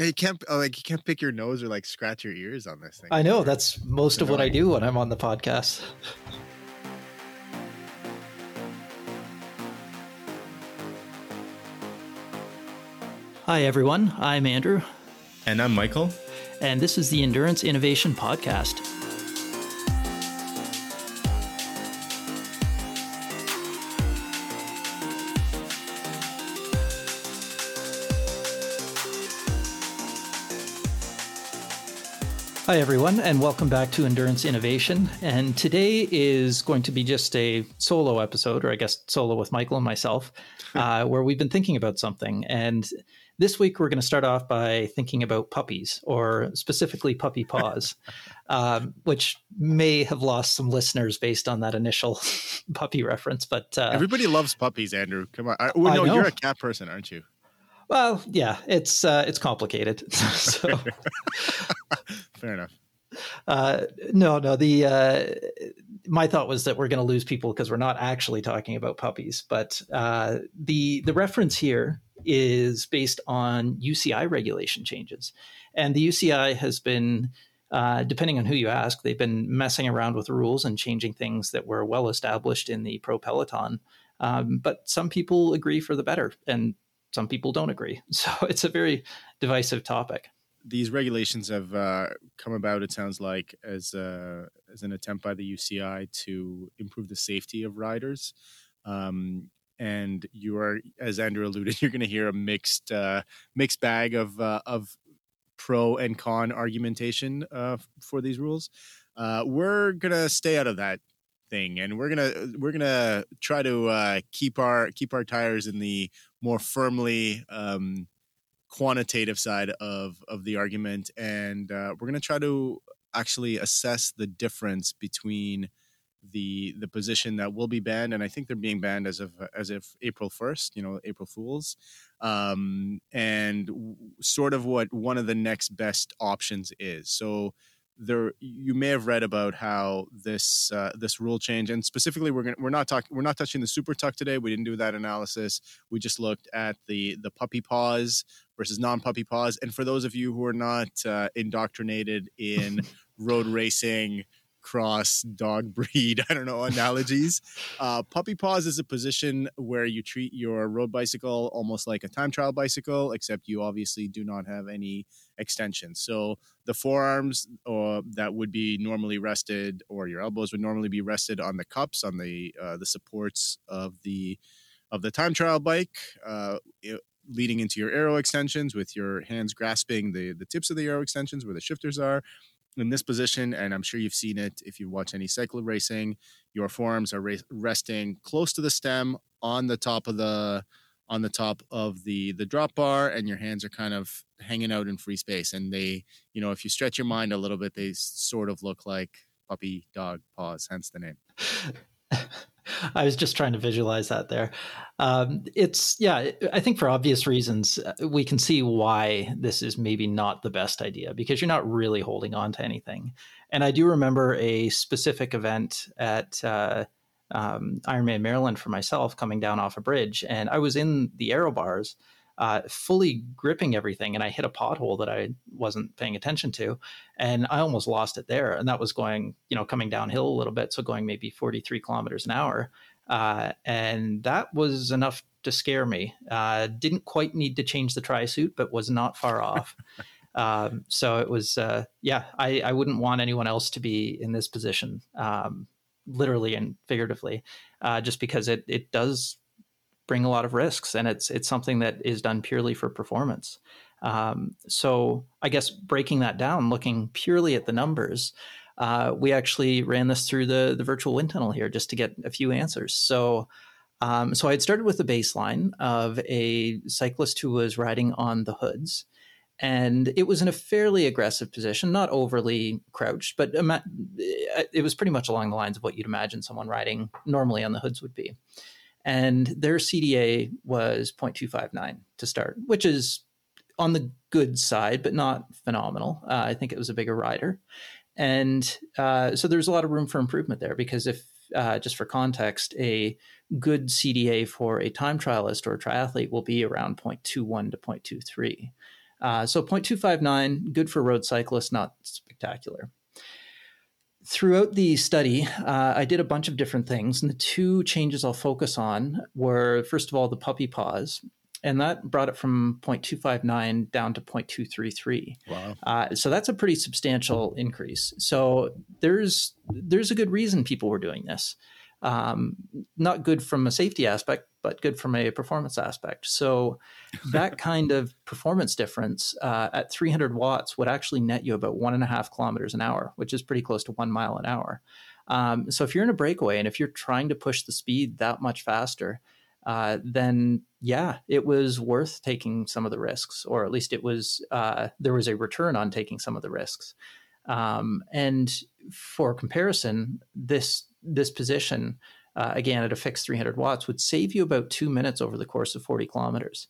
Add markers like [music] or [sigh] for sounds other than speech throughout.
Yeah, you can't uh, like you can't pick your nose or like scratch your ears on this thing. I know that's most of what I do when I'm on the podcast. Hi everyone, I'm Andrew, And I'm Michael. and this is the Endurance Innovation Podcast. Hi, everyone, and welcome back to Endurance Innovation. And today is going to be just a solo episode, or I guess solo with Michael and myself, [laughs] uh, where we've been thinking about something. And this week, we're going to start off by thinking about puppies, or specifically puppy paws, [laughs] um, which may have lost some listeners based on that initial [laughs] puppy reference. But uh, Everybody loves puppies, Andrew. Come on. I, well, I no, know. you're a cat person, aren't you? Well, yeah, it's uh, it's complicated. [laughs] so. [laughs] Fair enough. Uh, no, no. The uh, my thought was that we're going to lose people because we're not actually talking about puppies. But uh, the the reference here is based on UCI regulation changes, and the UCI has been. Uh, depending on who you ask, they've been messing around with rules and changing things that were well established in the pro peloton. Um, but some people agree for the better, and some people don't agree. [laughs] So it's a very divisive topic. These regulations have uh, come about. It sounds like as uh, as an attempt by the UCI to improve the safety of riders. Um, and you are, as Andrew alluded, [laughs] you're going to hear a mixed uh, mixed bag of uh, of pro and con argumentation uh, for these rules. Uh, we're gonna stay out of that thing, and we're gonna we're gonna try to uh, keep our keep our tires in the more firmly um, quantitative side of of the argument, and uh, we're gonna try to actually assess the difference between the the position that will be banned, and I think they're being banned as of as of April first. You know, April Fools, um, and w- sort of what one of the next best options is. So there, you may have read about how this uh, this rule change, and specifically, we're gonna we're not talking we're not touching the super tuck today. We didn't do that analysis. We just looked at the the puppy paws versus non puppy paws. And for those of you who are not uh, indoctrinated in [laughs] road racing cross dog [laughs] breed i don't know analogies uh, puppy paws is a position where you treat your road bicycle almost like a time trial bicycle except you obviously do not have any extensions so the forearms uh, that would be normally rested or your elbows would normally be rested on the cups on the uh, the supports of the of the time trial bike uh, it- leading into your aero extensions with your hands grasping the the tips of the aero extensions where the shifters are in this position, and I'm sure you've seen it if you watch any cycle racing. Your forearms are ra- resting close to the stem on the top of the on the top of the the drop bar, and your hands are kind of hanging out in free space. And they, you know, if you stretch your mind a little bit, they sort of look like puppy dog paws, hence the name. [laughs] I was just trying to visualize that there. Um, it's yeah, I think for obvious reasons uh, we can see why this is maybe not the best idea because you're not really holding on to anything. And I do remember a specific event at uh, um, Ironman Maryland for myself coming down off a bridge, and I was in the aero bars. Uh, fully gripping everything, and I hit a pothole that I wasn't paying attention to, and I almost lost it there. And that was going, you know, coming downhill a little bit, so going maybe 43 kilometers an hour. Uh, and that was enough to scare me. Uh, didn't quite need to change the tri suit, but was not far off. [laughs] Um, so it was, uh, yeah, I, I wouldn't want anyone else to be in this position, um, literally and figuratively, uh, just because it it does bring a lot of risks, and it's it's something that is done purely for performance. Um, so I guess breaking that down, looking purely at the numbers, uh, we actually ran this through the the virtual wind tunnel here just to get a few answers. So. Um, so I had started with the baseline of a cyclist who was riding on the hoods, and it was in a fairly aggressive position, not overly crouched, but ima- it was pretty much along the lines of what you'd imagine someone riding normally on the hoods would be. And their CDA was 0.259 to start, which is on the good side, but not phenomenal. Uh, I think it was a bigger rider. And uh, so there's a lot of room for improvement there because if, uh, just for context, a good CDA for a time trialist or triathlete will be around 0.21 to 0.23. Uh, so 0.259, good for road cyclists, not spectacular. Throughout the study, uh, I did a bunch of different things, and the two changes I'll focus on were first of all the puppy paws, and that brought it from 0.259 down to 0.233. Wow! Uh, so that's a pretty substantial increase. So there's there's a good reason people were doing this. Um, not good from a safety aspect, but good from a performance aspect. So [laughs] that kind of performance difference uh, at 300 watts would actually net you about one and a half kilometers an hour, which is pretty close to one mile an hour. Um, so if you're in a breakaway and if you're trying to push the speed that much faster, uh, then yeah, it was worth taking some of the risks, or at least it was uh, there was a return on taking some of the risks. Um, and for comparison, this this position uh, again at a fixed 300 watts would save you about two minutes over the course of 40 kilometers.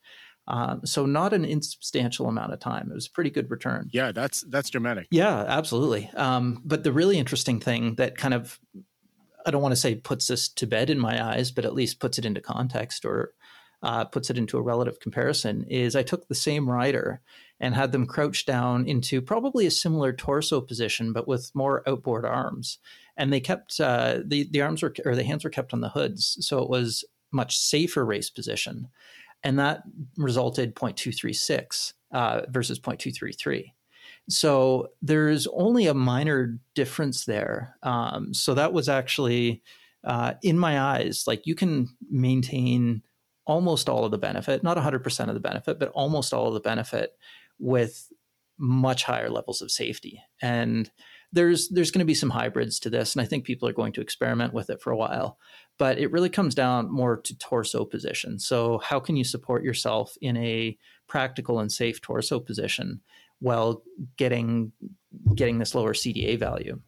Um, so not an insubstantial amount of time. It was a pretty good return. Yeah, that's that's dramatic. Yeah, absolutely. Um, but the really interesting thing that kind of I don't want to say puts this to bed in my eyes, but at least puts it into context or uh, puts it into a relative comparison is I took the same rider and had them crouch down into probably a similar torso position, but with more outboard arms. And they kept uh, the the arms were or the hands were kept on the hoods, so it was much safer race position, and that resulted 0.236 uh, versus 0.233. So there's only a minor difference there. Um, so that was actually, uh, in my eyes, like you can maintain almost all of the benefit, not 100% of the benefit, but almost all of the benefit with much higher levels of safety. And there's there's going to be some hybrids to this, and I think people are going to experiment with it for a while. But it really comes down more to torso position. So how can you support yourself in a practical and safe torso position while getting getting this lower CDA value?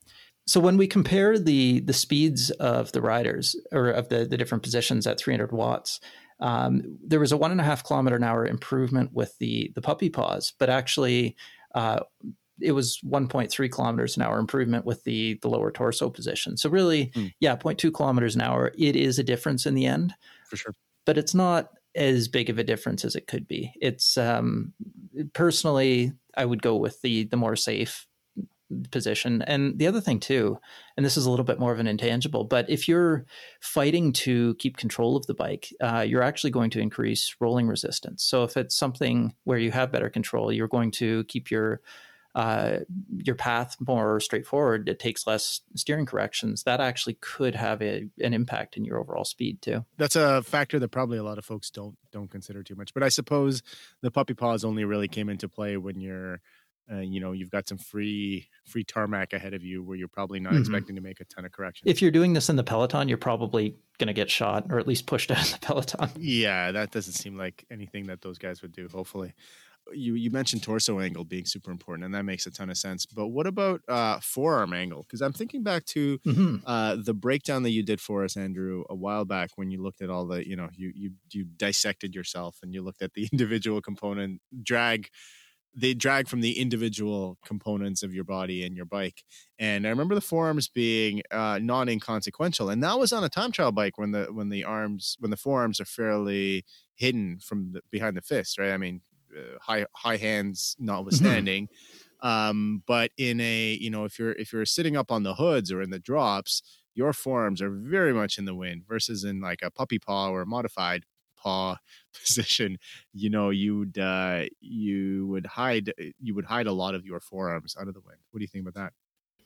So when we compare the the speeds of the riders or of the, the different positions at 300 watts, um, there was a one and a half kilometer an hour improvement with the the puppy paws, but actually uh, it was 1.3 kilometers an hour improvement with the the lower torso position. So really, mm. yeah, 0.2 kilometers an hour. It is a difference in the end, for sure, but it's not as big of a difference as it could be. It's um, personally, I would go with the the more safe position. And the other thing too, and this is a little bit more of an intangible, but if you're fighting to keep control of the bike, uh, you're actually going to increase rolling resistance. So if it's something where you have better control, you're going to keep your uh, your path more straightforward. It takes less steering corrections. That actually could have a, an impact in your overall speed too. That's a factor that probably a lot of folks don't don't consider too much. But I suppose the puppy paws only really came into play when you're uh, you know you've got some free free tarmac ahead of you where you're probably not mm-hmm. expecting to make a ton of corrections if you're doing this in the peloton you're probably going to get shot or at least pushed out of the [laughs] peloton yeah that doesn't seem like anything that those guys would do hopefully you you mentioned torso angle being super important and that makes a ton of sense but what about uh, forearm angle because i'm thinking back to mm-hmm. uh, the breakdown that you did for us andrew a while back when you looked at all the you know you you you dissected yourself and you looked at the [laughs] individual component drag they drag from the individual components of your body and your bike. And I remember the forearms being uh, non inconsequential, and that was on a time trial bike when the when the arms when the forearms are fairly hidden from the, behind the fist, right? I mean, high high hands mm-hmm. notwithstanding. um, but in a you know if you're if you're sitting up on the hoods or in the drops, your forearms are very much in the wind versus in like a puppy paw or a modified paw [laughs] position, you know, you'd uh, you would hide you would hide a lot of your forearms out of the wind. What do you think about that?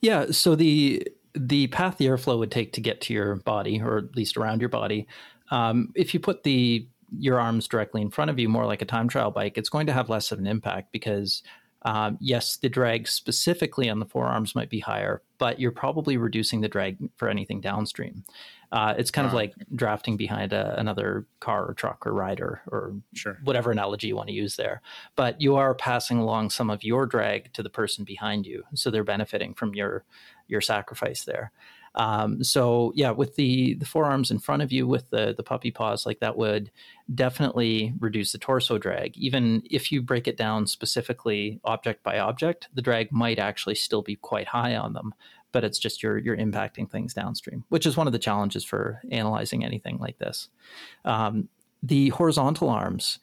Yeah, so the the path the airflow would take to get to your body, or at least around your body, um, if you put the your arms directly in front of you, more like a time trial bike, it's going to have less of an impact because um, yes, the drag specifically on the forearms might be higher, but you're probably reducing the drag for anything downstream. Uh, it's kind wow. of like drafting behind a, another car or truck or rider or sure. whatever analogy you want to use there. But you are passing along some of your drag to the person behind you, so they're benefiting from your your sacrifice there. Um, so yeah, with the the forearms in front of you with the the puppy paws, like that would definitely reduce the torso drag. Even if you break it down specifically object by object, the drag might actually still be quite high on them. But it's just you're you're impacting things downstream, which is one of the challenges for analyzing anything like this. Um, the horizontal arms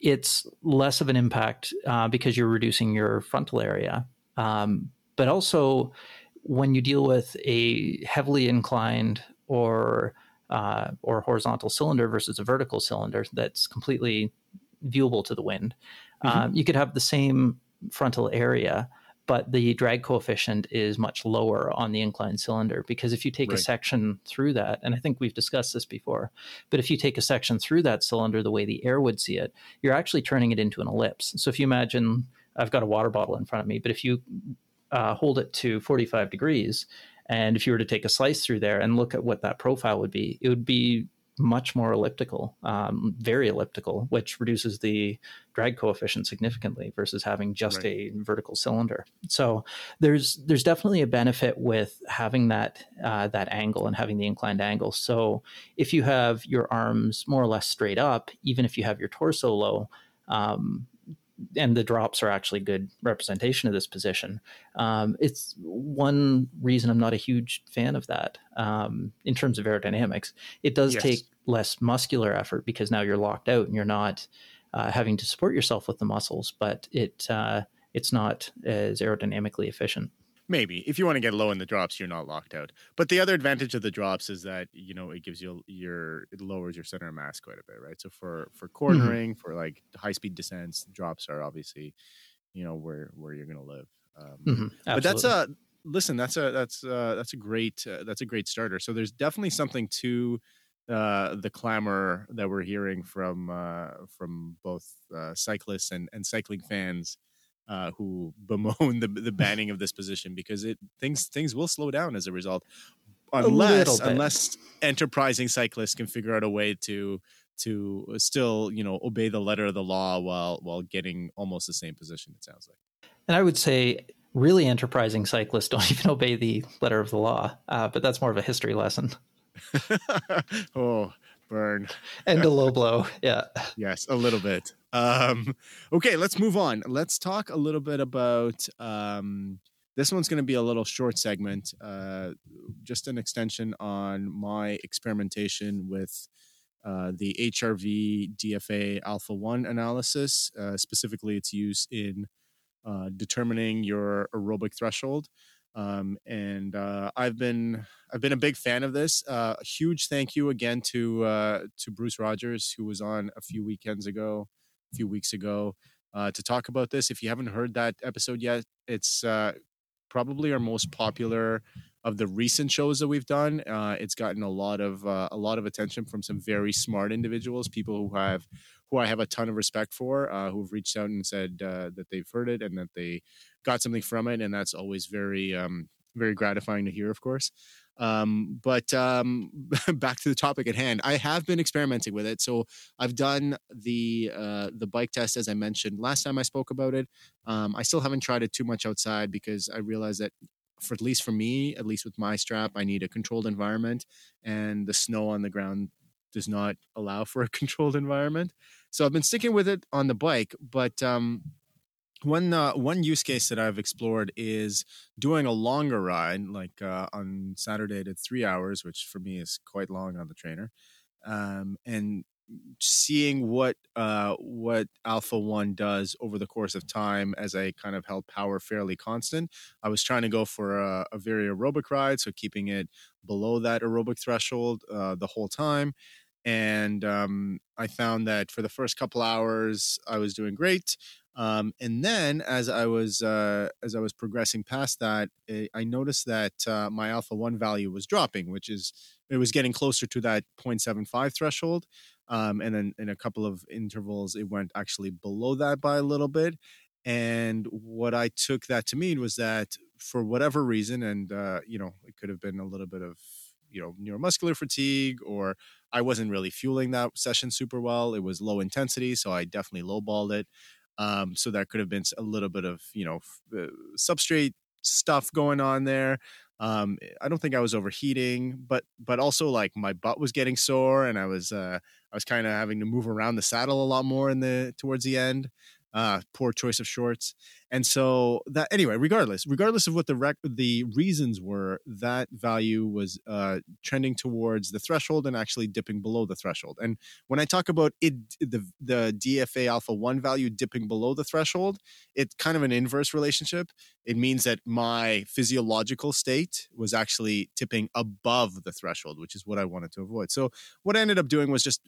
it's less of an impact uh, because you're reducing your frontal area. Um, but also, when you deal with a heavily inclined or uh, or horizontal cylinder versus a vertical cylinder that's completely viewable to the wind, mm-hmm. um, you could have the same frontal area, but the drag coefficient is much lower on the inclined cylinder because if you take right. a section through that, and I think we've discussed this before, but if you take a section through that cylinder the way the air would see it, you're actually turning it into an ellipse. So if you imagine, I've got a water bottle in front of me, but if you uh, hold it to 45 degrees, and if you were to take a slice through there and look at what that profile would be, it would be much more elliptical, um, very elliptical, which reduces the drag coefficient significantly versus having just right. a vertical cylinder. So there's there's definitely a benefit with having that uh, that angle and having the inclined angle. So if you have your arms more or less straight up, even if you have your torso low, um, and the drops are actually good representation of this position. Um, it's one reason I'm not a huge fan of that um, in terms of aerodynamics. It does yes. take less muscular effort because now you're locked out and you're not uh, having to support yourself with the muscles, but it uh, it's not as aerodynamically efficient. Maybe if you want to get low in the drops, you're not locked out. But the other advantage of the drops is that you know it gives you your it lowers your center of mass quite a bit, right? So for for mm-hmm. cornering, mm-hmm. for like high speed descents, drops are obviously you know where where you're going to live. Um, mm-hmm. But that's a listen. That's a that's uh, that's a great uh, that's a great starter. So there's definitely something to uh, the clamor that we're hearing from uh, from both uh, cyclists and, and cycling fans uh, who bemoan the, the banning of this position because it things things will slow down as a result, unless a unless enterprising cyclists can figure out a way to to still you know obey the letter of the law while while getting almost the same position. It sounds like. And I would say really enterprising cyclists [laughs] don't even obey the letter of the law, uh, but that's more of a history lesson. [laughs] oh, burn. and a low [laughs] blow. Yeah. Yes, a little bit. Um, okay, let's move on. Let's talk a little bit about. Um, this one's going to be a little short segment, uh, just an extension on my experimentation with uh, the HRV DFA Alpha 1 analysis, uh, specifically its use in uh, determining your aerobic threshold. Um, and uh, I've been I've been a big fan of this. Uh, a huge thank you again to to Bruce Rogers, who was on a few weekends ago, a few weeks ago, uh, to talk about this. If you haven't heard that episode yet, it's uh, probably our most popular of the recent shows that we've done. Uh, it's gotten a lot of a lot of attention from some very smart individuals, people who have who I have a ton of respect for, who've reached out and said that they've heard it and that they got something from it, and that's always very um, very gratifying to hear, of course. Um, but um, [laughs] back to the topic at hand, I have been experimenting with it. So I've done the uh, the bike test as I mentioned last time I spoke about it. Um, I still haven't tried it too much outside because I realize that for at least for me, at least with my strap, I need a controlled environment, and the snow on the ground does not allow for a [laughs] controlled environment. So I've been sticking with it on the bike, but um, one uh, one use case that I've explored is doing a longer ride, like uh, on Saturday to three hours, which for me is quite long on the trainer, um, and seeing what uh, what Alpha One does over the course of time as I kind of held power fairly constant. I was trying to go for a, a very aerobic ride, so keeping it below that aerobic threshold uh, the whole time. And um, I found that for the first couple hours, I was doing great. Um, and then as I was uh, as I was progressing past that, eh, I noticed that uh, my alpha one value was dropping, which is it was getting closer to that 0.75 threshold. Um, and then in a couple of intervals, it went actually below that by a little bit. And what I took that to mean was that for whatever reason, and uh, you know, it could have been a little bit of you know neuromuscular fatigue, or I wasn't really fueling that session super well. It was low intensity, so I definitely lowballed it. Um, so that could have been a little bit of you know uh, substrate stuff going on there. Um, I don't think I was overheating, but but also like my butt was getting sore, and I was uh, I was kind of having to move around the saddle a lot more in the towards the end. Uh, poor choice of shorts. And so that anyway, regardless, regardless of what the rec- the reasons were, that value was uh, trending towards the threshold and actually dipping below the threshold. And when I talk about it, the the DFA alpha one value dipping below the threshold, it's kind of an inverse relationship. It means that my physiological state was actually tipping above the threshold, which is what I wanted to avoid. So what I ended up doing was just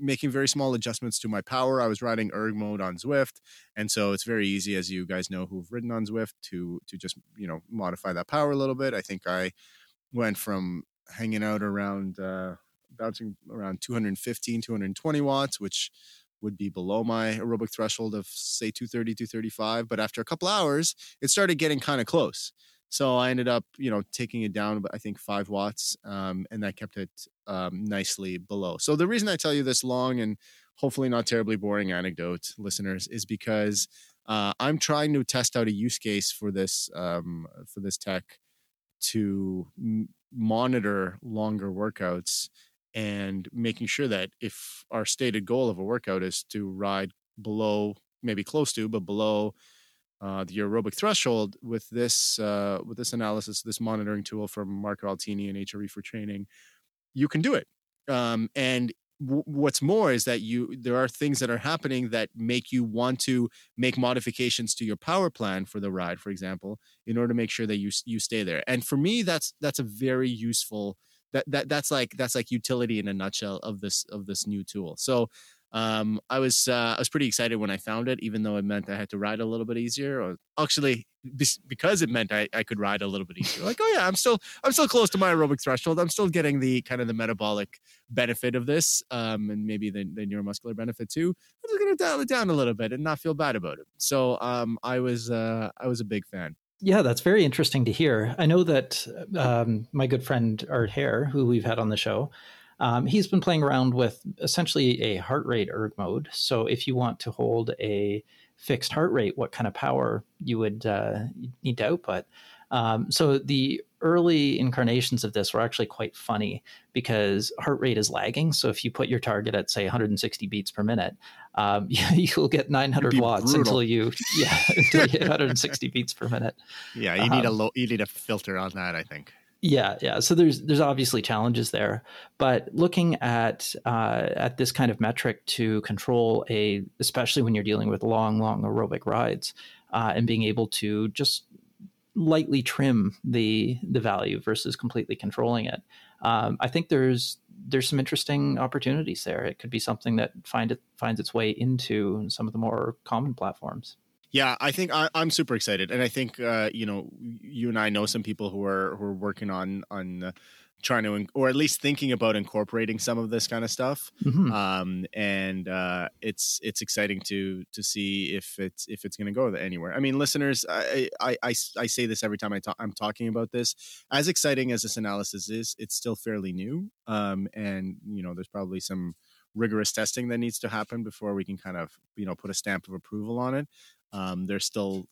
making very small adjustments to my power. I was riding erg mode on Zwift, and so it's very easy, as you guys know who've ridden on Zwift, to to just you know modify that power a little bit. I think I went from hanging out around uh, bouncing around 215 220 watts which would be below my aerobic threshold of say 230 235 but after a couple hours it started getting kind of close so I ended up, you know, taking it down, I think five watts, um, and that kept it um, nicely below. So the reason I tell you this long and hopefully not terribly boring anecdote, listeners, is because uh, I'm trying to test out a use case for this um, for this tech to m- monitor longer workouts and making sure that if our stated goal of a workout is to ride below, maybe close to, but below uh, the aerobic threshold with this uh, with this analysis, this monitoring tool from Marco Altini and HRV4Training, you can do it. Um, and w- what's more is that you there are things that are happening that make you want to make modifications to your power plan for the ride, for example, in order to make sure that you you stay there. And for me, that's that's a very useful that that that's like that's like utility in a nutshell of this of this new tool. So um, I was uh, I was pretty excited when I found it, even though it meant I had to ride a little bit easier. Or actually, because it meant I, I could ride a little bit easier. Like, oh yeah, I'm still I'm still close to my aerobic threshold. I'm still getting the kind of the metabolic benefit of this, um, and maybe the, the neuromuscular benefit too. I'm just gonna dial it down a little bit and not feel bad about it. So um, I was uh, I was a big fan. Yeah, that's very interesting to hear. I know that um, my good friend Art Hare, who we've had on the show, um, he's been playing around with essentially a heart rate erg mode. So if you want to hold a fixed heart rate, what kind of power you would uh, need to output. Um, so the early incarnations of this were actually quite funny because heart rate is lagging. So if you put your target at say 160 beats per minute, um, [laughs] you'll get 900 watts brutal. until you yeah [laughs] until you hit 160 beats per minute. Yeah, you need um, a low, you need a filter on that. I think. Yeah, yeah. So there's there's obviously challenges there, but looking at uh, at this kind of metric to control a, especially when you're dealing with long, long aerobic rides, uh, and being able to just lightly trim the the value versus completely controlling it, um, I think there's there's some interesting opportunities there. It could be something that find it finds its way into some of the more common platforms. Yeah, I think I, am super excited, and I think uh, you know you and I know some people who are who are working on on uh, trying to or at least thinking about incorporating some of this kind of stuff. Mm-hmm. Um, and uh, it's it's exciting to to see if it's if it's going to go anywhere. I mean, listeners, I, I I, I say this every time I talk, I'm talking about this. As exciting as this analysis is, it's still fairly new, um, and you know, there's probably some rigorous testing that needs to happen before we can kind of you know put a stamp of approval on it um, there's still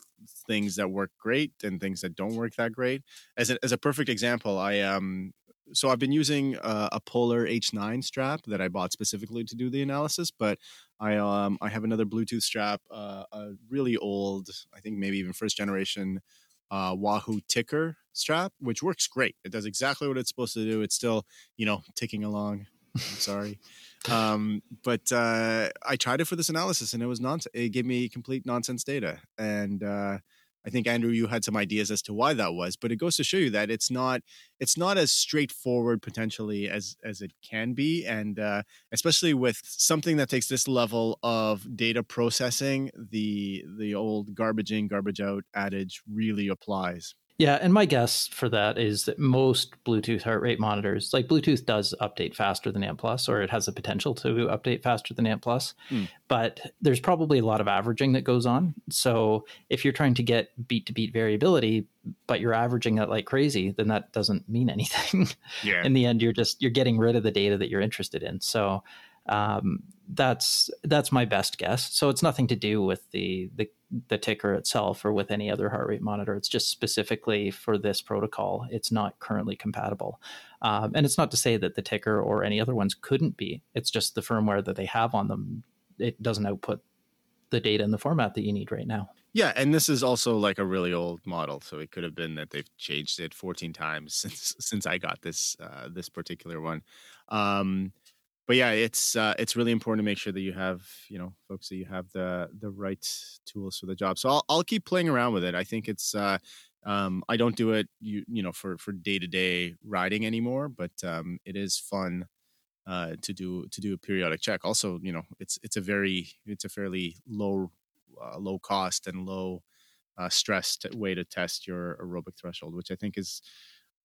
things that work great and things that don't work that great. As a, as a perfect example, I um so I've been using a Polar H9 strap that I bought specifically to do the analysis, but I um I have another Bluetooth strap, uh, a really old, I think maybe even first generation uh, Wahoo TICKR strap, which works great. It does exactly what it's supposed to do. It's still you know ticking along. I'm sorry. Um, but uh, I tried it for this analysis, and it was nonsense. It gave me complete nonsense data, and uh, I think Andrew, you had some ideas as to why that was. But it goes to show you that it's not it's not as straightforward potentially as as it can be, and uh, especially with something that takes this level of data processing, the the old garbage in, garbage out adage really applies. Yeah, and my guess for that is that most Bluetooth heart rate monitors, like Bluetooth does update faster than ANT Plus, or it has the potential to update faster than ANT Plus, mm. but there's probably a lot of averaging that goes on. So if you're trying to get beat to beat variability, but you're averaging that like crazy, then that doesn't mean [laughs] anything. Yeah. In the end, you're just you're getting rid of the data that you're interested in. So um, that's that's my best guess. So it's nothing to do with the the the TICKR itself or with any other heart rate monitor. It's just specifically for this protocol. It's not currently compatible. Um, and it's not to say that the TICKR or any other ones couldn't be. It's just the firmware that they have on them, it doesn't output the data in the format that you need right now. Yeah, and this is also like a really old model, so it could have been that they've changed it 14 times [laughs] since since I got this uh, this particular one. Um, but yeah, it's uh, it's really important to make sure that you have you know folks that you have the the right tools for the job. So I'll I'll keep playing around with it. I think it's uh, um, I don't do it you you know for for day to day riding anymore, but um, it is fun uh, to do to do a periodic check. Also, you know, it's it's a very it's a fairly low uh, low cost and low uh, stress way to test your aerobic threshold, which I think is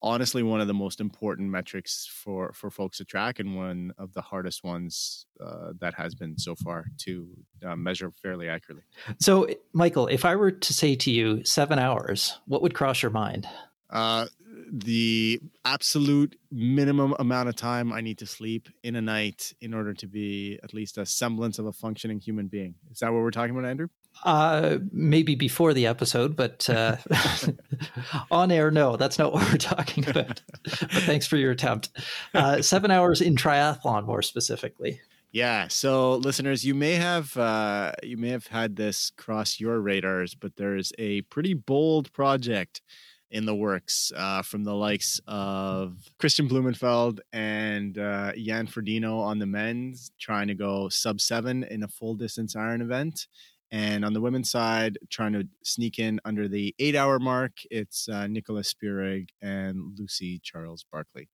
honestly one of the most important metrics for for folks to track and one of the hardest ones uh, that has been so far to uh, measure fairly accurately so michael if i were to say to you seven hours what would cross your mind uh, the absolute minimum amount of time I need to sleep in a night in order to be at least a semblance of a functioning human being. Is that what we're talking about, Andrew? Uh, maybe before the episode, but uh, [laughs] [laughs] [laughs] on air, no, that's not what we're talking about. but thanks for your attempt. Uh, seven hours in triathlon, more specifically. Yeah. So, listeners, you may have uh, you may have had this cross your radars, but there's a pretty bold project in the works uh, from the likes of Christian Blumenfeld and uh, Jan Frodeno on the men's, trying to go sub seven in a full distance iron event. And on the women's side, trying to sneak in under the eight hour mark, it's uh, Nicola Spirig and Lucy Charles Barclay.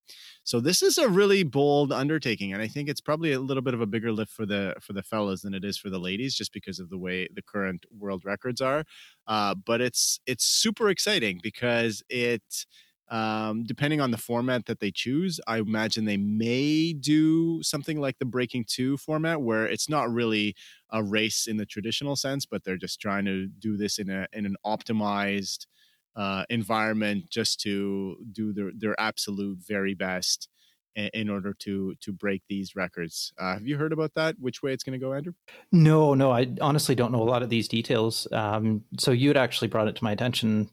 So this is a really bold undertaking, and I think it's probably a little bit of a bigger lift for the for the fellas than it is for the ladies, just because of the way the current world records are. Uh, but it's it's super exciting because it um, depending on the format that they choose, I imagine they may do something like the Breaking Two format, where it's not really a race in the traditional sense, but they're just trying to do this in a in an optimized uh, environment, just to do their their absolute very best in, order to to break these records. Uh, have you heard about that? Which way it's going to go, Andrew? No, no, I honestly don't know a lot of these details. Um, so you had actually brought it to my attention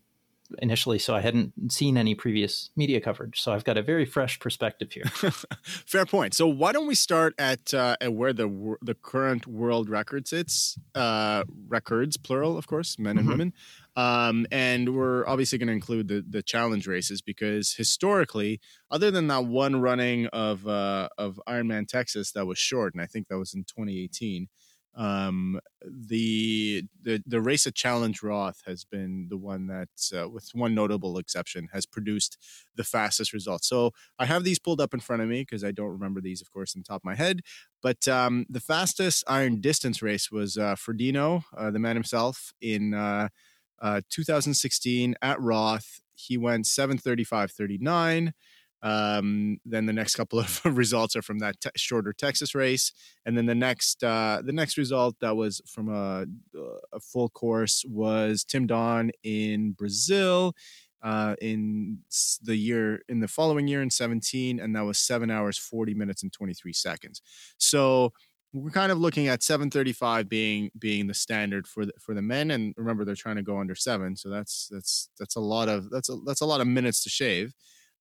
initially, so I hadn't seen any previous media coverage. So I've got a very fresh perspective here. [laughs] Fair point. So why don't we start at uh, at where the the current world record sits? Uh, records, plural, of course, men and mm-hmm. women. Um, and we're obviously going to include the the challenge races because historically, other than that one running of uh, of Ironman Texas that was short, and I think that was in 2018 um, the the the race at Challenge Roth has been the one that, uh, with one notable exception, has produced the fastest results. So I have these pulled up in front of me because I don't remember these, of course, the top of my head. But um, the fastest iron distance race was uh, Frodeno, uh, the man himself, in uh, uh 2016 at Roth. He went 7:35:39. Um, then the next couple of [laughs] results are from that te- shorter Texas race, and then the next uh, the next result that was from a, a full course was Tim Don in Brazil uh, in the year in the following year in 17, and that was seven hours 40 minutes and 23 seconds. So we're kind of looking at 735 being being the standard for the, for the men and remember they're trying to go under 7 so that's that's that's a lot of that's a that's a lot of minutes to shave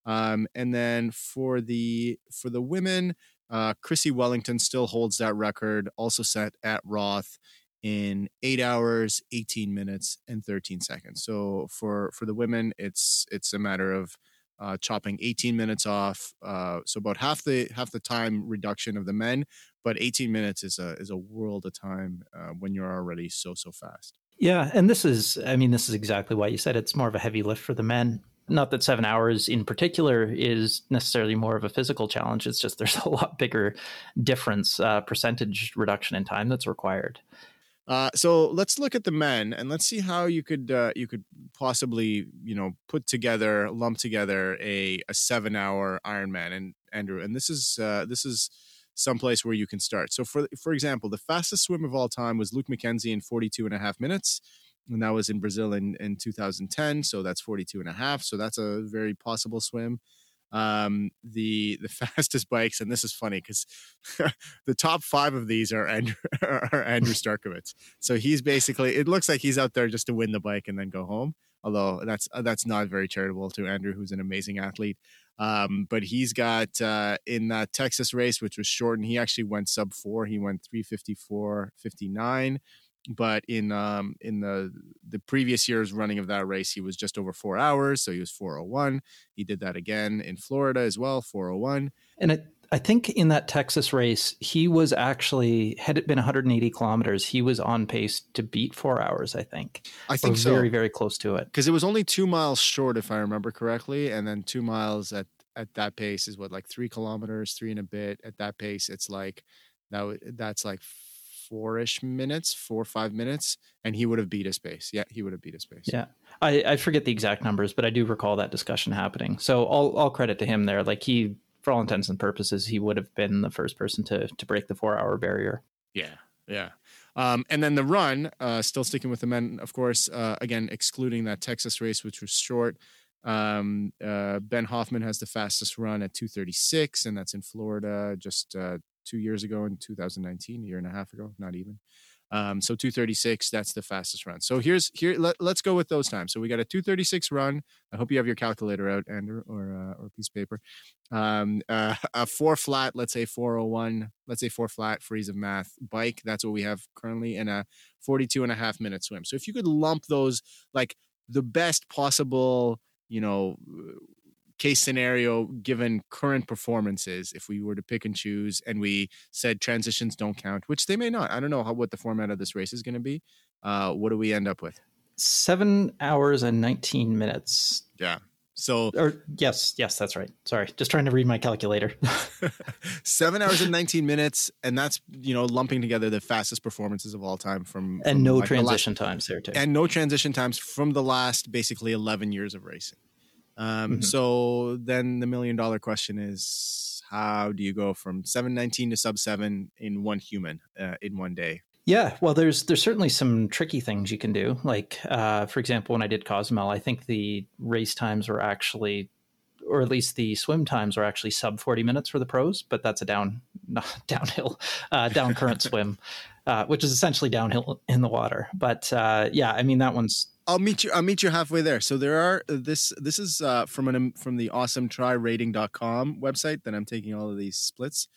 um, and then for the for the women, uh, Chrissie Wellington still holds that record, also set at Roth in eight hours, 18 minutes, and 13 seconds. So for for the women, it's it's a matter of uh, chopping 18 minutes off, uh, so about half the half the time reduction of the men. But 18 minutes is a is a world of time uh, when you're already so so fast. Yeah, and this is I mean this is exactly why you said it's more of a heavy lift for the men not that seven hours in particular is necessarily more of a physical challenge. It's just there's [laughs] a lot bigger difference, uh, percentage reduction in time that's required. Uh, so let's look at the men and let's see how you could uh, you could possibly you know put together lump together a, a seven hour Ironman and Andrew and this is uh, this is someplace where you can start. So for for example, the fastest swim of all time was Luke McKenzie in 42 and a half minutes and that was in Brazil in, in 2010. So that's 42 and a half. So that's a very possible swim. Um, the the [laughs] fastest bikes, and this is funny because [laughs] the top five of these are Andrew, [laughs] are Andrew Starykowicz. So he's basically it looks like he's out there just to win the bike and then go home. Although that's that's not very charitable to Andrew, who's an amazing athlete. Um, but he's got uh, in that Texas race, which was short, and he actually went sub four. He went 354.59 but in um, in the the previous year's running of that race, he was just over four hours, so he was 401. He did that again in Florida as well, 401. And it, I think in that Texas race, he was actually had it been 180 kilometers, he was on pace to beat four hours. I think. I think so. Very very close to it because it was only two miles short, if I remember correctly, and then two miles at at that pace is what like three kilometers, three and a bit. At that pace, it's like that. That's like four-ish minutes, four or five minutes, and he would have beat his pace. Yeah, he would have beat his pace. Yeah, I, I forget the exact numbers, but I do recall that discussion happening. So all all credit to him there. Like he, for all intents and purposes, he would have been the first person to to break the four-hour barrier. Yeah, yeah. Um, and then the run, uh, still sticking with the men, of course. Uh, again, excluding that Texas race, which was short. Um, uh, ben Hoffman has the fastest run at 236, and that's in Florida just uh, two years ago in 2019, a year and a half ago, not even. Um, so 236, that's the fastest run. So here's here. Let, us go with those times. So we got a 236 run. I hope you have your calculator out, Andrew, or uh, or a piece of paper. Um, uh, [laughs] a four flat, let's say 401, let's say four flat freeze of math bike. That's what we have currently, in a 42 and a half minute swim. So if you could lump those like the best possible, you know, case scenario given current performances if we were to pick and choose and we said transitions don't count which they may not. I don't know how what the format of this race is going to be. Uh what do we end up with? Seven hours and 19 minutes. Yeah. So or yes yes that's right. Sorry just trying to read my calculator. [laughs] Seven hours and 19 minutes and that's you know lumping together the fastest performances of all time from, and no like transition last, times there too. And no transition times from the last basically 11 years of racing um, mm-hmm. So then the million dollar question is how do you go from 719 to sub seven in one human uh, in one day? Yeah, well, there's there's certainly some tricky things you can do. Like, uh, for example, when I did Cozumel, I think the race times were actually, or at least the swim times were actually sub 40 minutes for the pros, but that's a down [laughs] not downhill, uh, down current [laughs] swim, uh, which is essentially downhill in the water. But uh, yeah, I mean that one's I'll meet you. I'll meet you halfway there. So there are this. This is uh, from an from the awesometryrating.com website that I'm taking all of these splits.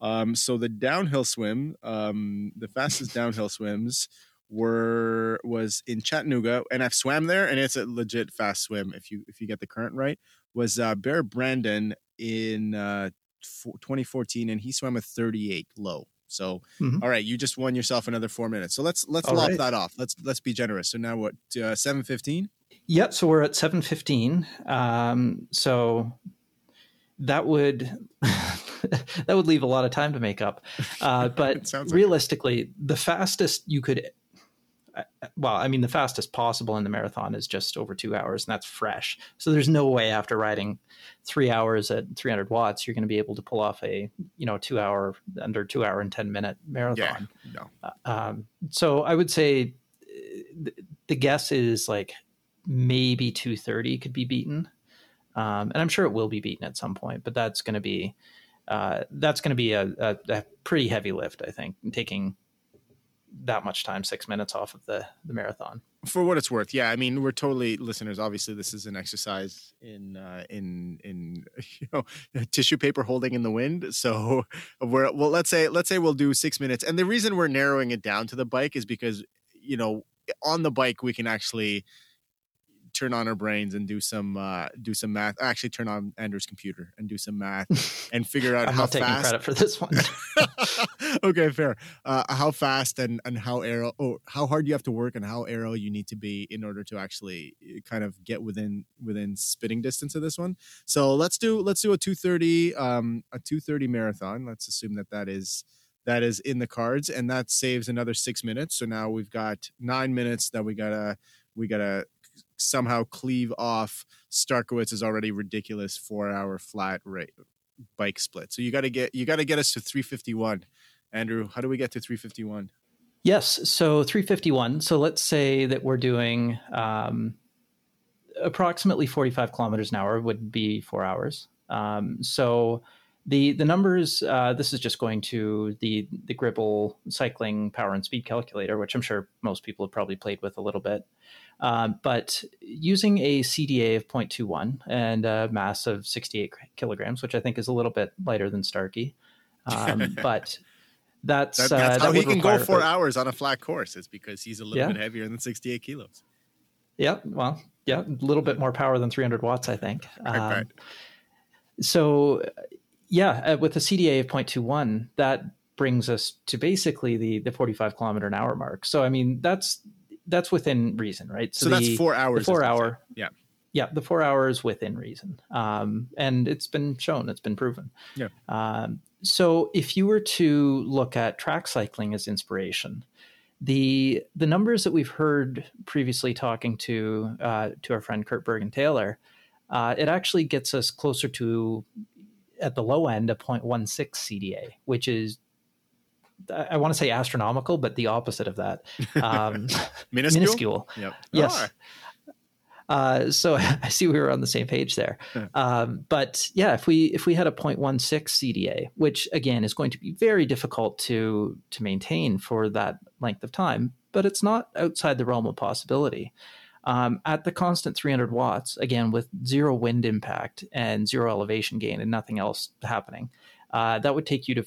Um, so the downhill swim, um, the fastest downhill swims were was in Chattanooga, and I've swam there, and it's a legit fast swim if you if you get the current right. Was uh, Bear Brandon in uh, 2014, and he swam a 38 low. So, mm-hmm. all right, you just won yourself another four minutes. So let's let's all lop right. that off. Let's let's be generous. So now what? Uh, seven fifteen. Yep. So we're at seven fifteen. Um, so that would [laughs] that would leave a lot of time to make up. Uh, [laughs] but realistically, like the fastest you could well, I mean, the fastest possible in the marathon is just over two hours, and that's fresh. So there's no way after riding three hours at 300 watts, you're going to be able to pull off a you know two hour under two hour and 10 minute marathon. Yeah, no. Uh, um, so I would say uh, the guess is like maybe 230 could be beaten, um, and I'm sure it will be beaten at some point. But that's going to be uh, that's going to be a, a, a pretty heavy lift, I think, taking that much time, six minutes off of the the marathon. For what it's worth, yeah. I mean, we're totally listeners. Obviously, this is an exercise in uh, in in [laughs] you know tissue paper holding in the wind. So [laughs] we're well. Let's say let's say we'll do six minutes. And the reason we're narrowing it down to the bike is because you know on the bike we can actually turn on our brains and do some uh, do some math. Actually, turn on Andrew's computer and do some math [laughs] and figure out how fast. I'm how not taking fast. credit for this one. [laughs] okay, fair. Uh, how fast and and how aero oh how hard you have to work and how aero you need to be in order to actually uh, kind of get within within spitting distance of this one. So let's do let's do a two thirty um a two thirty marathon. Let's assume that that is that is in the cards and that saves another six minutes so now we've got nine minutes that we gotta we gotta somehow cleave off Starykowicz's already ridiculous four hour flat rate bike split. So you got to get you got to get us to 351. Andrew, how do we get to 351? Yes, so 351. So let's say that we're doing um, approximately 45 kilometers an hour would be four hours. Um, so the the numbers. Uh, this is just going to the the Gribble cycling power and speed calculator, which I'm sure most people have probably played with a little bit. Um, but using a CDA of 0.21 and a mass of 68 kilograms, which I think is a little bit lighter than Starkey, um, [laughs] but That's That, uh, that's that how he can go four about- hours on a flat course. It's because he's a little Yeah. bit heavier than 68 kilos. Yeah, well, yeah, a little bit more power than 300 watts, I think. [laughs] I Um, bet. so, yeah, uh, with a CDA of 0.21, that brings us to basically the the 45 kilometer an hour mark. So, I mean, that's that's within reason, right? So, that's the- four hours. Four hour, Yeah. yeah, the four hours within reason, um, and it's been shown, it's been proven. Yeah. Um, so, if you were to look at track cycling as inspiration, the the numbers that we've heard previously talking to uh, to our friend Kurt Bergen Taylor, uh, it actually gets us closer to at the low end a 0.16 CDA, which is I want to say astronomical, but the opposite of that. Um, [laughs] [laughs] Minuscule. minuscule. Yep. Yes. Uh, so [laughs] I see we were on the same page there. Um, but yeah, if we if we had a 0.16 CDA, which again is going to be very difficult to to maintain for that length of time, but it's not outside the realm of possibility. Um, at the constant 300 watts, again with zero wind impact and zero elevation gain and nothing else happening, uh, that would take you to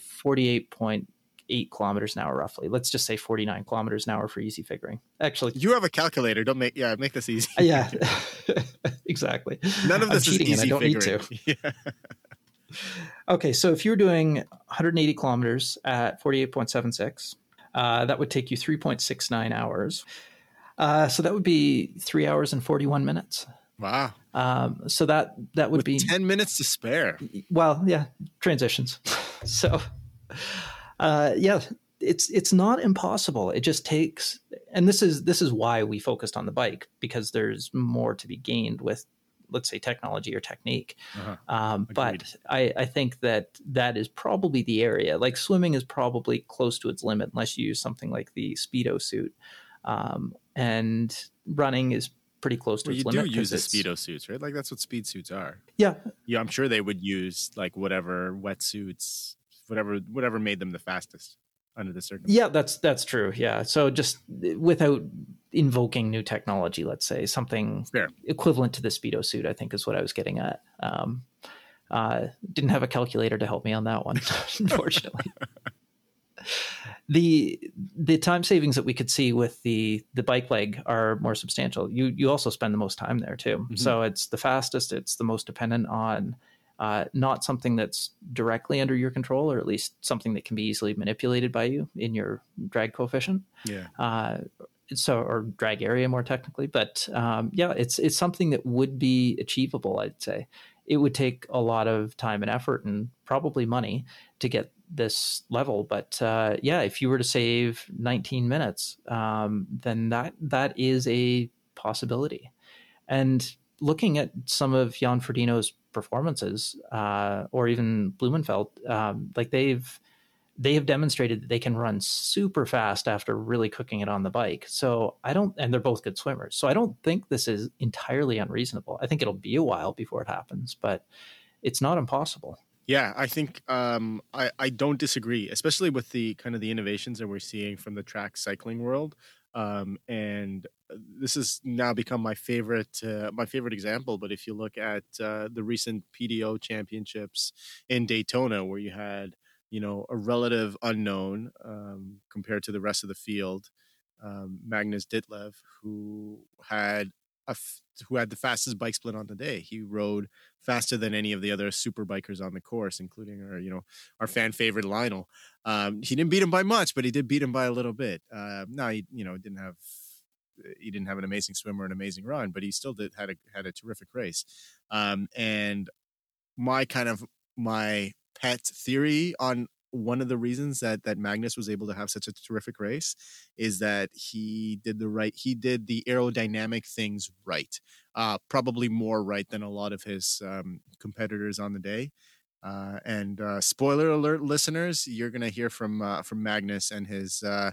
48.8 kilometers an hour roughly. Let's just say 49 kilometers an hour for easy figuring. Actually, You have a calculator. Don't make yeah. Make this easy. yeah, [laughs] [laughs] exactly. None of I'm this is cheating and I easy don't need figuring. [laughs] Yeah. Okay, so if you're doing 180 kilometers at 48.76, uh, that would take you 3.69 hours. Uh, so that would be three hours and 41 minutes. Wow. Um, so that that would With be ten minutes to spare. well, yeah, transitions. so, uh, yeah, it's it's not impossible. It just takes, and this is this is why we focused on the bike because there's more to be gained with, let's say, technology or technique. Uh-huh. Um, but I, I think that that is probably the area. Like swimming is probably close to its limit unless you use something like the speedo suit, um, and running is pretty close to Well, you its do use the speedo suits, right? Like that's what speed suits are. Yeah, Yeah, I'm sure they would use like whatever wetsuits, whatever whatever made them the fastest under the circumstances. yeah, that's that's true. Yeah, so just without invoking new technology, let's say something Fair. equivalent to the speedo suit, I think is what I was getting at. Um, uh, didn't have a calculator to help me on that one, [laughs] unfortunately. [laughs] the the time savings that we could see with the the bike leg are more substantial. You you also spend the most time there too, Mhm. so it's the fastest. It's the most dependent on uh, not something that's directly under your control, or at least something that can be easily manipulated by you in your drag coefficient. Yeah. uh, so or drag area more technically but um, yeah it's it's something that would be achievable i'd say. It would take a lot of time and effort and probably money to get this level but uh, yeah if you were to save 19 minutes um, then that that is a possibility. And looking at some of jan Frodeno's performances uh, or even Blummenfelt um, like they've they have demonstrated that they can run super fast after really cooking it on the bike. So I don't, and they're both good swimmers. So I don't think this is entirely unreasonable. I think it'll be a while before it happens, but it's not impossible. Yeah, I think um, I I don't disagree, especially with the kind of the innovations that we're seeing from the track cycling world. Um, and this has now become my favorite uh, my favorite example. But if you look at uh, the recent PTO championships in Daytona, where you had you know a relative unknown um, compared to the rest of the field, um, Magnus Ditlev, who had who had the fastest bike split on the day. He rode faster than any of the other super bikers on the course, including our, you know, our fan favorite Lionel. Um, he didn't beat him by much, but he did beat him by a little bit. Uh, no, he, you know, didn't have, he didn't have an amazing swim or an amazing run, but he still did had a had a terrific race. Um, and my kind of my pet theory on one of the reasons that that Magnus was able to have such a terrific race is that he did the right he did the aerodynamic things right uh probably more right than a lot of his um competitors on the day uh and uh spoiler alert listeners you're gonna hear from uh from Magnus and his uh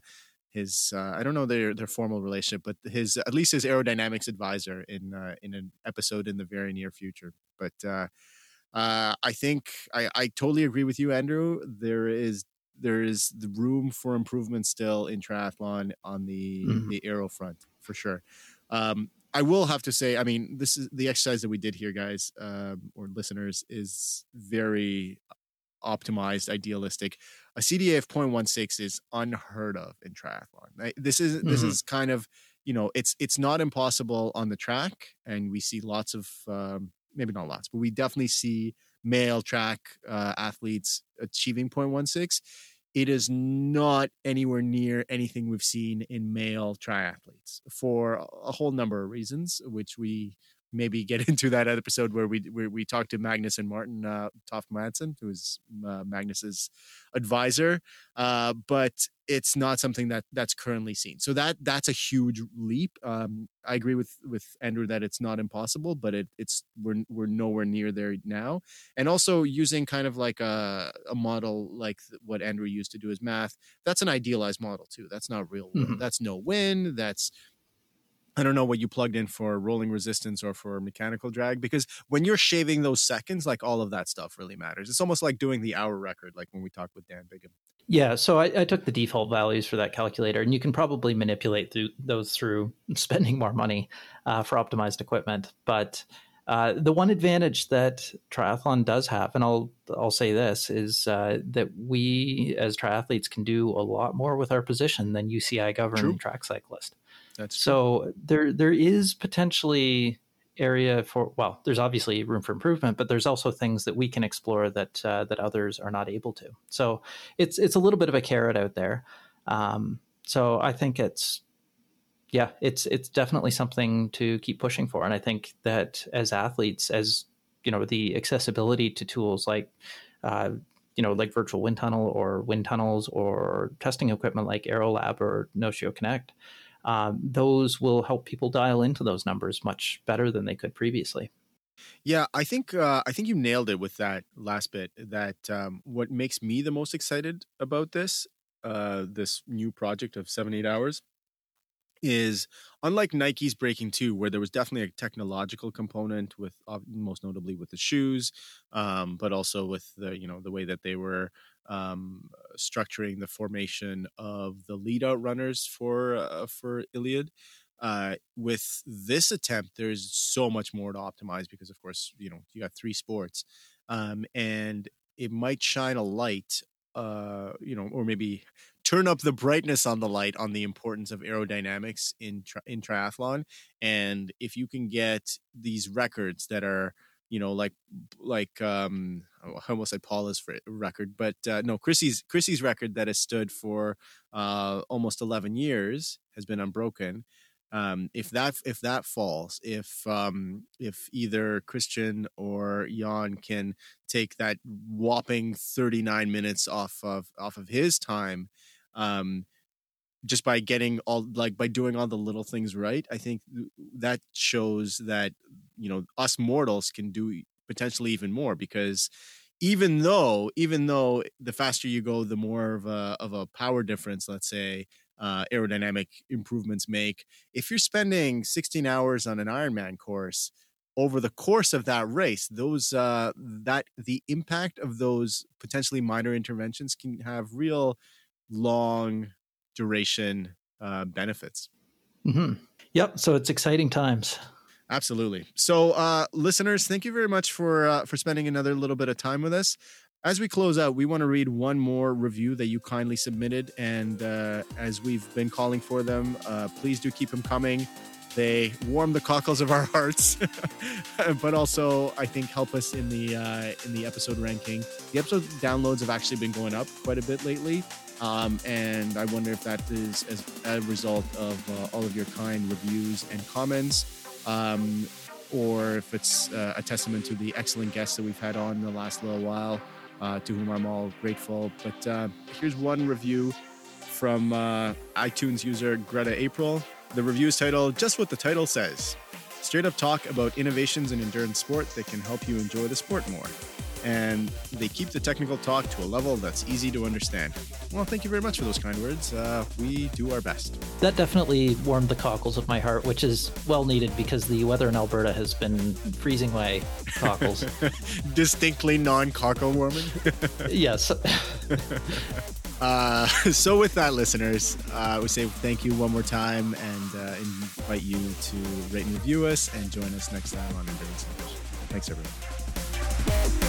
his uh, I don't know their their formal relationship, but his at least his aerodynamics advisor in uh, in an episode in the very near future. But uh, uh, I think I, I totally agree with you, Andrew. There is there is the room for improvement still in triathlon on the Mhm. the aero front for sure. Um, I will have to say, I mean, this is the exercise that we did here, guys, um, or listeners, is very optimized, idealistic. A CDA of 0.16 is unheard of in triathlon. This is mm-hmm. this is kind of you know it's it's not impossible on the track, and we see lots of um, maybe not lots, but we definitely see male track uh, athletes achieving 0.16 it is not anywhere near anything we've seen in male triathletes for a whole number of reasons, which we maybe get [laughs] into that episode where we where we talked to Magnus and Martin uh, Toft Madsen, who is uh, Magnus's advisor. Uh, but it's not something that that's currently seen. So that that's a huge leap. Um, I agree with with Andrew that it's not impossible, but it, it's we're we're nowhere near there now. And also using kind of like a a model like what Andrew used to do his math. That's an idealized model too. That's not real. Mm-hmm. That's no win. That's I don't know what you plugged in for rolling resistance or for mechanical drag because when you're shaving those seconds, like all of that stuff really matters. It's almost like doing the hour record, like when we talked with Dan Bigham. Yeah, so I, I took the default values for that calculator, and you can probably manipulate through those through [laughs] spending more money uh, for optimized equipment. But uh, the one advantage that triathlon does have, and I'll I'll say this, is uh, that we as triathletes can do a lot more with our position than UCI governed track cyclist. That's so true. there there is potentially area for well there's obviously room for improvement but there's also things that we can explore that uh, that others are not able to. So it's it's a little bit of a carrot out there. Um, so i think it's yeah it's it's definitely something to keep pushing for. And i think that as athletes as you know the accessibility to tools like uh, you know like virtual wind tunnel or wind tunnels or testing equipment like aerolab or Notio Connect um, those will help people dial into those numbers much better than they could previously. Yeah, I think uh, I think you nailed it with that last bit. That um, what makes me the most excited about this uh, this new project of seven eight hours is unlike Nike's Breaking Two, where there was definitely a technological component with uh, most notably with the shoes, um, but also with the you know the way that they were um, structuring the formation of the lead out runners for uh, for Eliud. Uh, with this attempt, there's so much more to optimize because, of course, you know you got three sports, um, and it might shine a light, uh, you know, or maybe turn up the brightness on the light on the importance of aerodynamics in tri- in triathlon. And if you can get these records that are you know, like like um, I almost said Paula's record, but uh, no, Chrissy's Chrissy's record that has stood for uh, almost eleven years has been unbroken. Um, if that if that falls, if um, if either Kristian or Jan can take that whopping thirty nine minutes off of off of his time, um, just by getting all like by doing all the little things right, I think that shows that you know us mortals can do potentially even more because even though even though the faster you go the more of a of a power difference let's say uh, aerodynamic improvements make. If you're spending 16 hours on an ironman course over the course of that race those uh that the impact of those potentially minor interventions can have real long duration uh benefits. Mm-hmm. yep so it's exciting times Absolutely. So, uh, listeners, thank you very much for uh, for spending another little bit of time with us. As we close out, we want to read one more review that you kindly submitted, and uh, as we've been calling for them, uh, please do keep them coming. They warm the cockles of our [laughs] hearts, but also I think help us in the uh, in the episode ranking. The episode downloads have actually been going up quite a bit lately, um, and I wonder if that is as a result of uh, all of your kind reviews and comments um, or if it's uh, a testament to the excellent guests that we've had on the last little while, uh, to whom I'm all grateful. But uh, here's one review from uh, iTunes user Greta April. The review is titled Just What the Title Says Straight up talk about innovations in endurance sport that can help you enjoy the sport more and they keep the technical talk to a level that's easy to understand. Well, thank you very much for those kind words. Uh, we do our best. That definitely warmed the cockles of my heart, which is well needed because the weather in Alberta has been freezing away cockles. [laughs] Distinctly non cockle warming. [laughs] yes. [laughs] Uh, so with that, listeners, uh, we say thank you one more time and uh, invite you to rate and review us and join us next time on Endurance English. Thanks, everyone.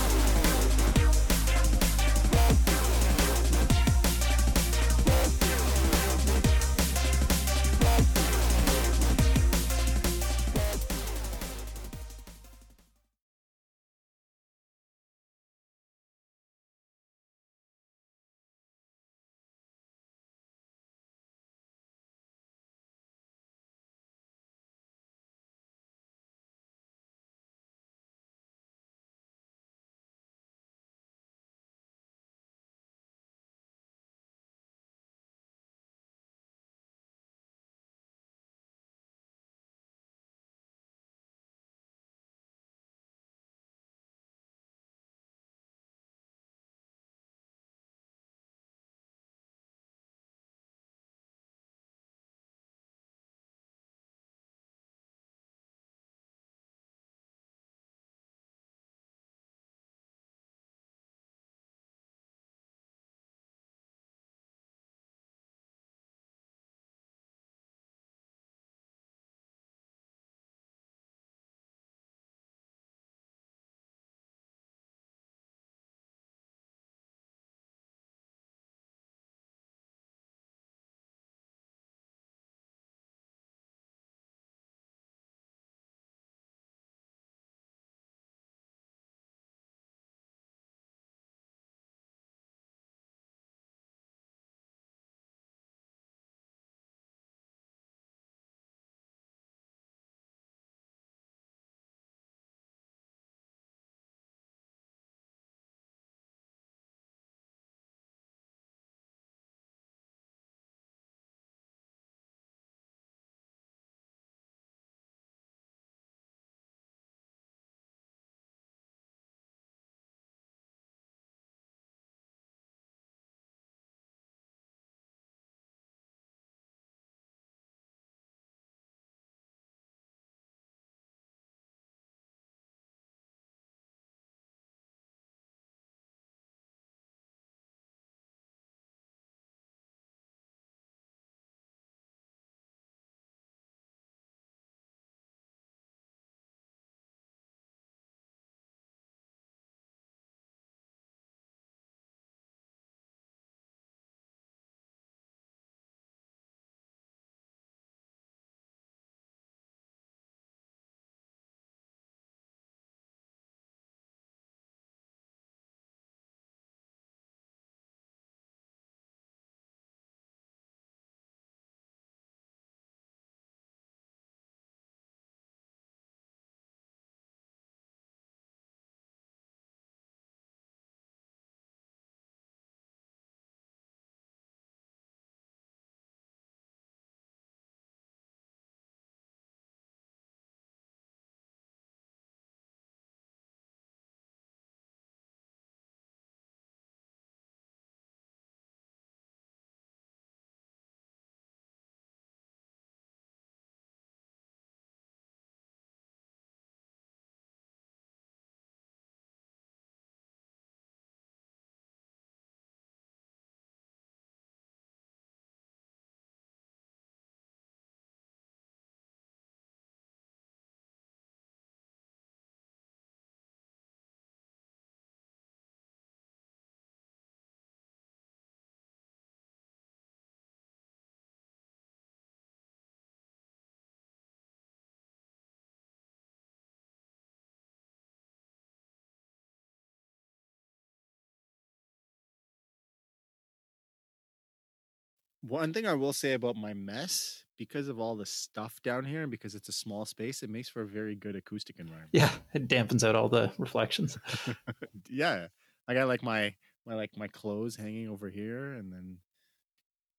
One thing I will say about my mess, because of all the stuff down here and because it's a small space, it makes for a very good acoustic environment. Yeah, it dampens out all the reflections. [laughs] yeah. I got like my my like my clothes hanging over here and then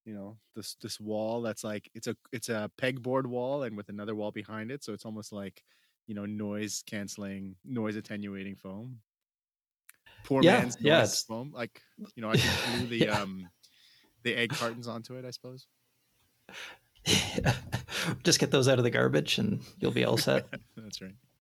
you know this this wall that's like it's a it's a pegboard wall and with another wall behind it so it's almost like you know noise canceling noise attenuating foam poor Yeah, man's yeah, noise foam like [laughs] you know i can glue the Yeah. um the egg cartons onto it i suppose Yeah. [laughs] Just get those out of the garbage and you'll be all set. [laughs] that's right